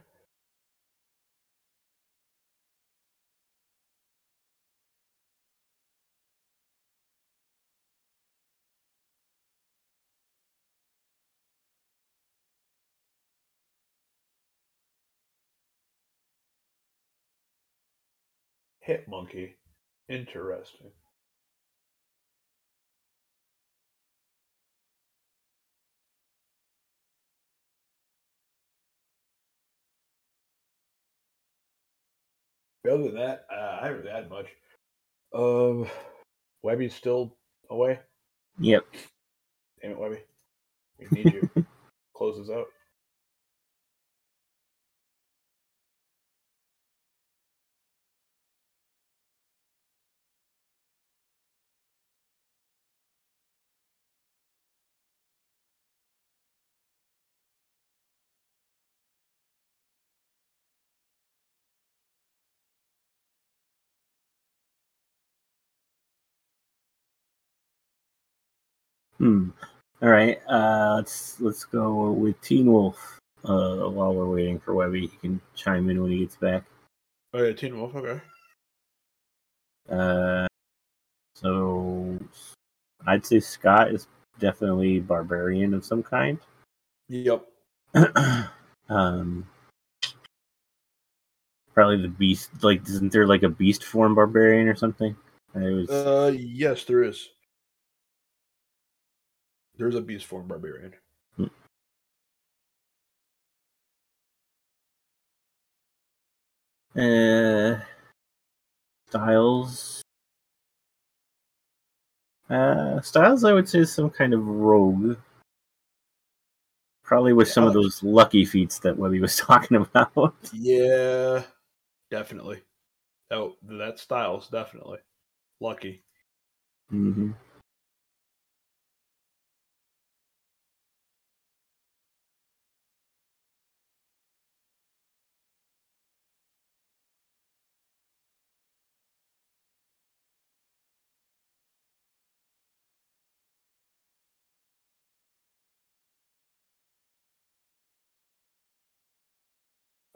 Hit Monkey. Interesting. Other than that, uh, I haven't had much. Um, Webby's still away. Yep. Damn it, Webby. We need you. Close this out. Hmm. All right. Uh, let's let's go with Teen Wolf. Uh, while we're waiting for Webby, he can chime in when he gets back. Oh yeah, Teen Wolf. Okay. Uh, so I'd say Scott is definitely barbarian of some kind. Yep. um, probably the beast. Like, isn't there like a beast form barbarian or something? I was. Uh, yes, there is. There's a beast form barbarian. Uh, Stiles. Uh, Stiles, I would say, is some kind of rogue. Probably with some of those lucky feats that Webby was talking about. Yeah, definitely. Oh, that Stiles definitely. Lucky. hmm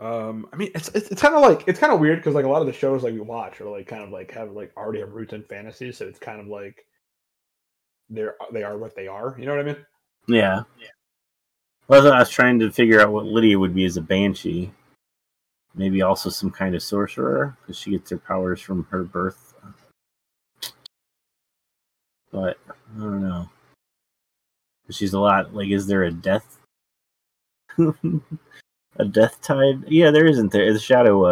Um, I mean, it's it's, it's kind of like it's kind of weird because like a lot of the shows like we watch are like kind of like have like already have roots in fantasy, so it's kind of like they're they are what they are. You know what I mean? Yeah. Well, I was trying to figure out what Lydia would be as a banshee. Maybe also some kind of sorcerer because she gets her powers from her birth. But I don't know. She's a lot like. Is there a death? a death tide? Yeah, there isn't. There. It's a shadow.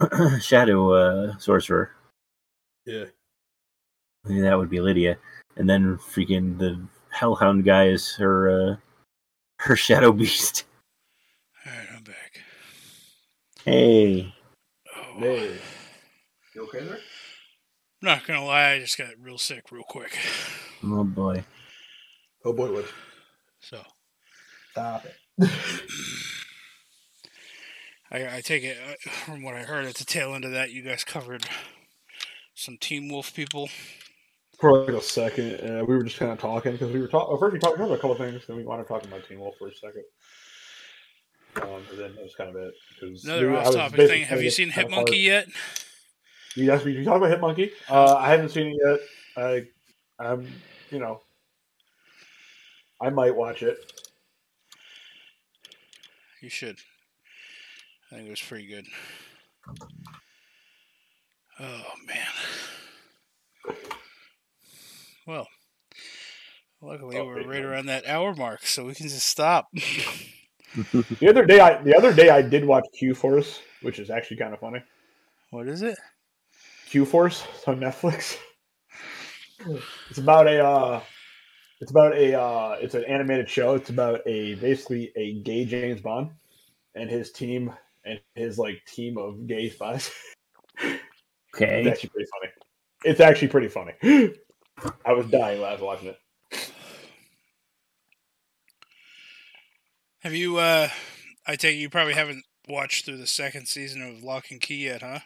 Uh, shadow uh, sorcerer. Yeah. Maybe that would be Lydia, and then freaking the Hellhound guy is her uh, her shadow beast. All right, I'm back. Hey, Oh, Hey. You okay there? I'm not gonna lie, I just got real sick real quick. oh boy. Oh boy, what? So Stop it. I, I take it uh, from what I heard at the tail end of that, you guys covered some Teen Wolf people. For like a second, uh, we were just kind of talking because we were talking. First, we talked about a couple things, then we wanted to talk about Teen Wolf for a second. Um, and then that was kind of it. Another we- off-topic thing. Have you seen kinda yet? You asked me. You talk about Hitmonkey. Uh, I haven't seen it yet. I, I'm, you know, I might watch it. You should. I think it was pretty good. Oh man. Well, luckily Oh, we're right no. around that hour mark, so we can just stop. The other day, I the other day I did watch Q Force, which is actually kind of funny. what is it? Q Force on Netflix. It's about a uh it's about a uh it's an animated show. It's about a basically a gay James Bond and his team and his like team of gay spies. Okay, It's Okay. actually pretty funny. It's actually pretty funny. I was dying when I was watching it. Have you? uh I take you probably haven't watched through the second season of Locke and Key yet, huh?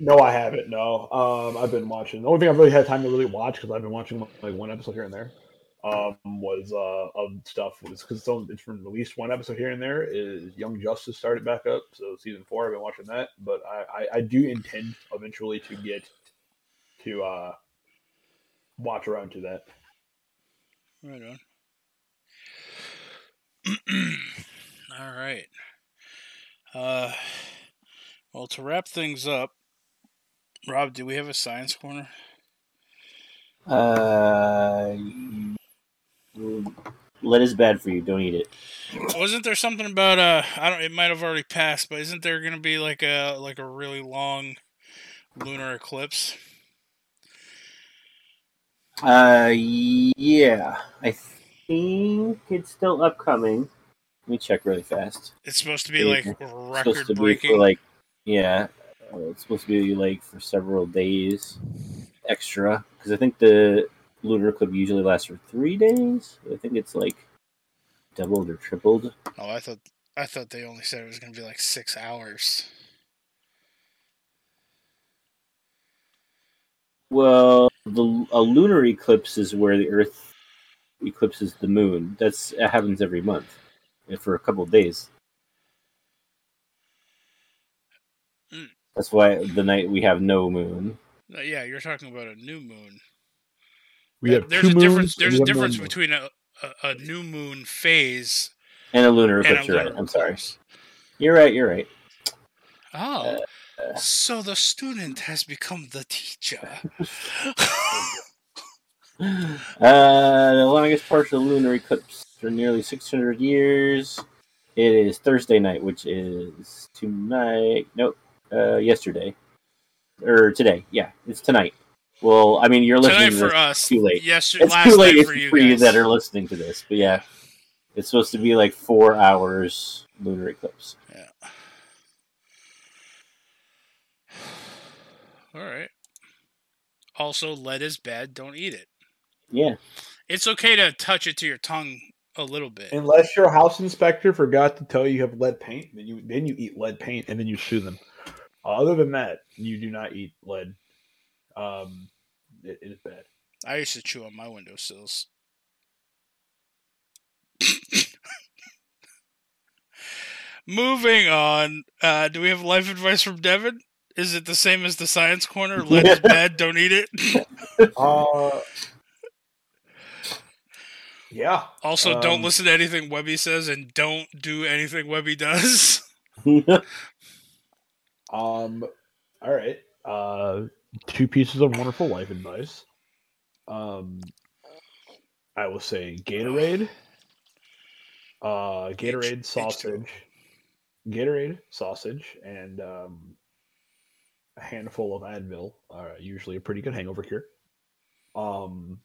No, I haven't. No, um, I've been watching. The only thing I've really had time to really watch because I've been watching like one episode here and there. Um, was uh of stuff was because it's, on- it's from at least one episode here and there. Is Young Justice started back up? So season four, I've been watching that. But I I, I do intend eventually to get to uh watch around to that. Right on. All right. Uh, well, to wrap things up, Rob, do we have a science corner? Uh, lead is bad for you. Don't eat it. Wasn't there something about uh? I don't. It might have already passed, but isn't there going to be like a like a really long lunar eclipse? Uh, yeah, I think it's still upcoming. Let me check really fast. It's supposed to be like record breaking. like, yeah, it's supposed to be like for several days extra because I think the lunar eclipse usually lasts for three days. I think it's like doubled or tripled. Oh, I thought I thought they only said it was going to be like six hours. Well, the a lunar eclipse is where the Earth eclipses the moon. That's it happens every month uh, for a couple of days. Mm. That's why the night we have no moon. Uh, yeah, you're talking about a new moon. We have there's two a moons, difference. There's a difference moon. between a, a, a new moon phase And a lunar eclipse, you're right. I'm sorry. You're right, you're right. Oh, so the student has become the teacher. Uh, the longest partial lunar eclipse for nearly 600 years. It is Thursday night, which is tonight. Nope, uh, yesterday or today. Yeah, it's tonight. Well, I mean, you're listening Tonight to for us. too late. Yes, It's last too late night for you for you that are listening to this, but yeah, it's supposed to be like four hours lunar eclipse. Yeah. All right. Also, lead is bad. Don't eat it. Yeah, It's okay to touch it to your tongue a little bit. Unless your house inspector forgot to tell you you have lead paint, then you then you eat lead paint and then you sue them. Other than that, you do not eat lead. Um, it, it is bad. I used to chew on my windowsills. Moving on. Uh, do we have life advice from Devin? Is it the same as the science corner? Lead is bad. Don't eat it. Uh, yeah. Also, don't Um, listen to anything Webby says, and don't do anything Webby does. Um. All right. Uh, two pieces of wonderful life advice. Um, I will say Gatorade. Uh, Gatorade H2O. sausage. Gatorade sausage and um, a handful of Advil are usually a pretty good hangover cure. Um.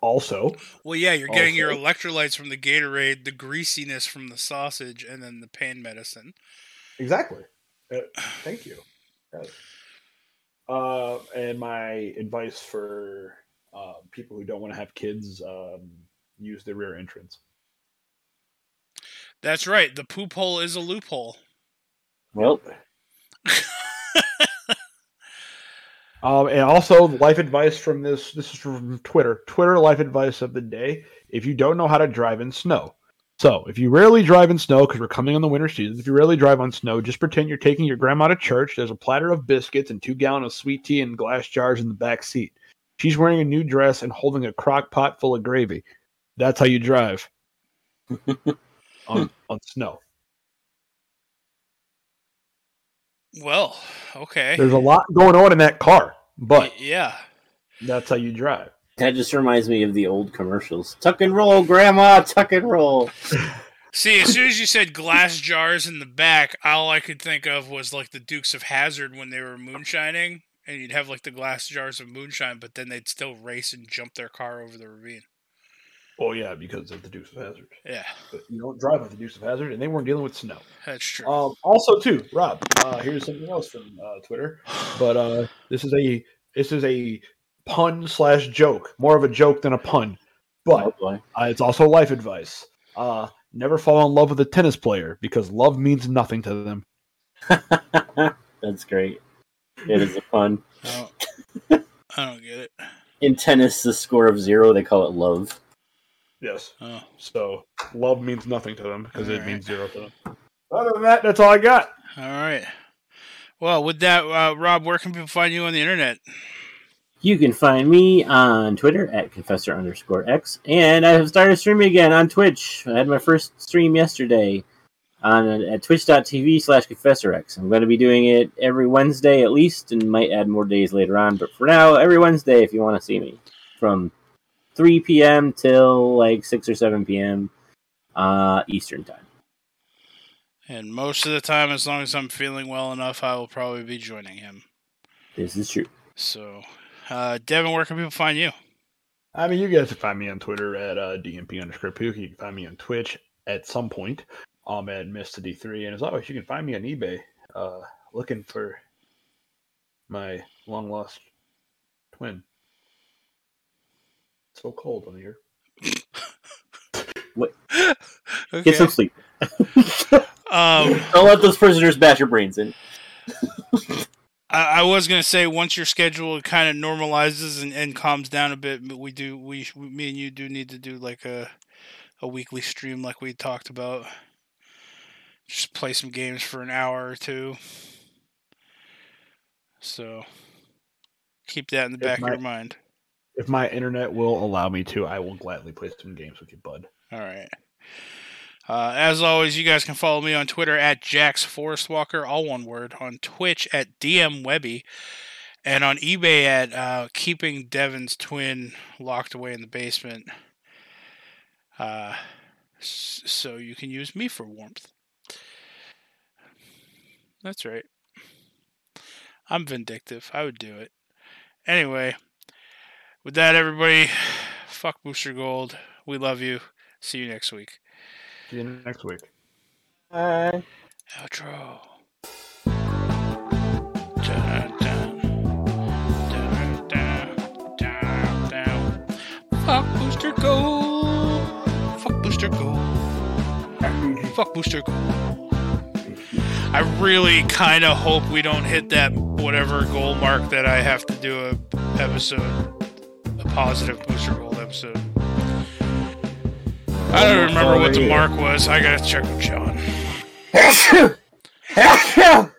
Also, Well, yeah, you're getting your electrolytes from the Gatorade, the greasiness from the sausage, and then the pain medicine. Exactly. Uh, thank you. Yes. Uh, and my advice for uh, people who don't want to have kids: um, use the rear entrance. That's right. The poop hole is a loophole. well, Um, and also, life advice from this. This is from Twitter. Twitter life advice of the day: If you don't know how to drive in snow, so if you rarely drive in snow because we're coming on the winter season, if you rarely drive on snow, just pretend you're taking your grandma to church. There's a platter of biscuits and two gallons of sweet tea in glass jars in the back seat. She's wearing a new dress and holding a crock pot full of gravy. That's how you drive on on snow. Well, okay. There's a lot going on in that car, but yeah. that's how you drive. That just reminds me of the old commercials. Tuck and roll, Grandma. Tuck and roll. See, as soon as you said glass jars in the back, all I could think of was like the Dukes of Hazzard when they were moonshining, and you'd have like the glass jars of moonshine, but then they'd still race and jump their car over the ravine. Oh yeah, because of the Dukes of Hazzard. Yeah, But you don't drive with the Dukes of Hazzard, and they weren't dealing with snow. that's true. Um, also, too, Rob. Uh, here's something else from uh, Twitter. But uh, this is a this is a pun slash joke, more of a joke than a pun, but Oh uh, it's also life advice. Uh, never fall in love with a tennis player because love means nothing to them. That's great. It is a fun. I don't, I don't get it. In tennis, the score of zero, they call it love. Yes. Oh, So love means nothing to them because it Alright. means zero to them. Other than that, that's all I got. all right. Well, with that, uh, Rob, where can people find you on the internet? You can find me on Twitter at confessor underscore x, and I have started streaming again on Twitch. I had my first stream yesterday on at twitch.tv slash confessorx. I'm going to be doing it every Wednesday at least, and might add more days later on. But for now, every Wednesday if you want to see me from 3 p.m. till like 6 or 7 p.m. Uh, Eastern time. And most of the time, as long as I'm feeling well enough, I will probably be joining him. This is true. So, uh, Devin, where can people find you? I mean, you guys can find me on Twitter at uh, DMP underscore Pookie. You can find me on Twitch at some point. I'm at Mr. D3. And as always, you can find me on eBay uh, looking for my long lost twin. It's so cold on here. Okay. Get some sleep. Um, Don't let those prisoners bash your brains in. I, I was gonna say once your schedule kind of normalizes and, and calms down a bit, but we do we me and you do need to do like a a weekly stream like we talked about. Just play some games for an hour or two. So keep that in the If back my- of your mind. If my internet will allow me to, I will gladly play some games with you, bud. All right. Uh, as always, you guys can follow me on Twitter at Jax Forest Walker, all one word, on Twitch at DM Webby, and on eBay at uh, Keeping Devin's Twin Locked Away in the Basement. Uh, so you can use me for warmth. That's right. I'm vindictive. I would do it. Anyway, with that, everybody, fuck Booster Gold. We love you. See you next week. See you next week. Bye. Outro. Fuck Booster Gold. Fuck Booster Gold. Fuck Booster Gold. I really kind of hope we don't hit that whatever goal mark that I have to do a episode, a positive Booster Gold episode. I don't remember what the mark was. I gotta check with John.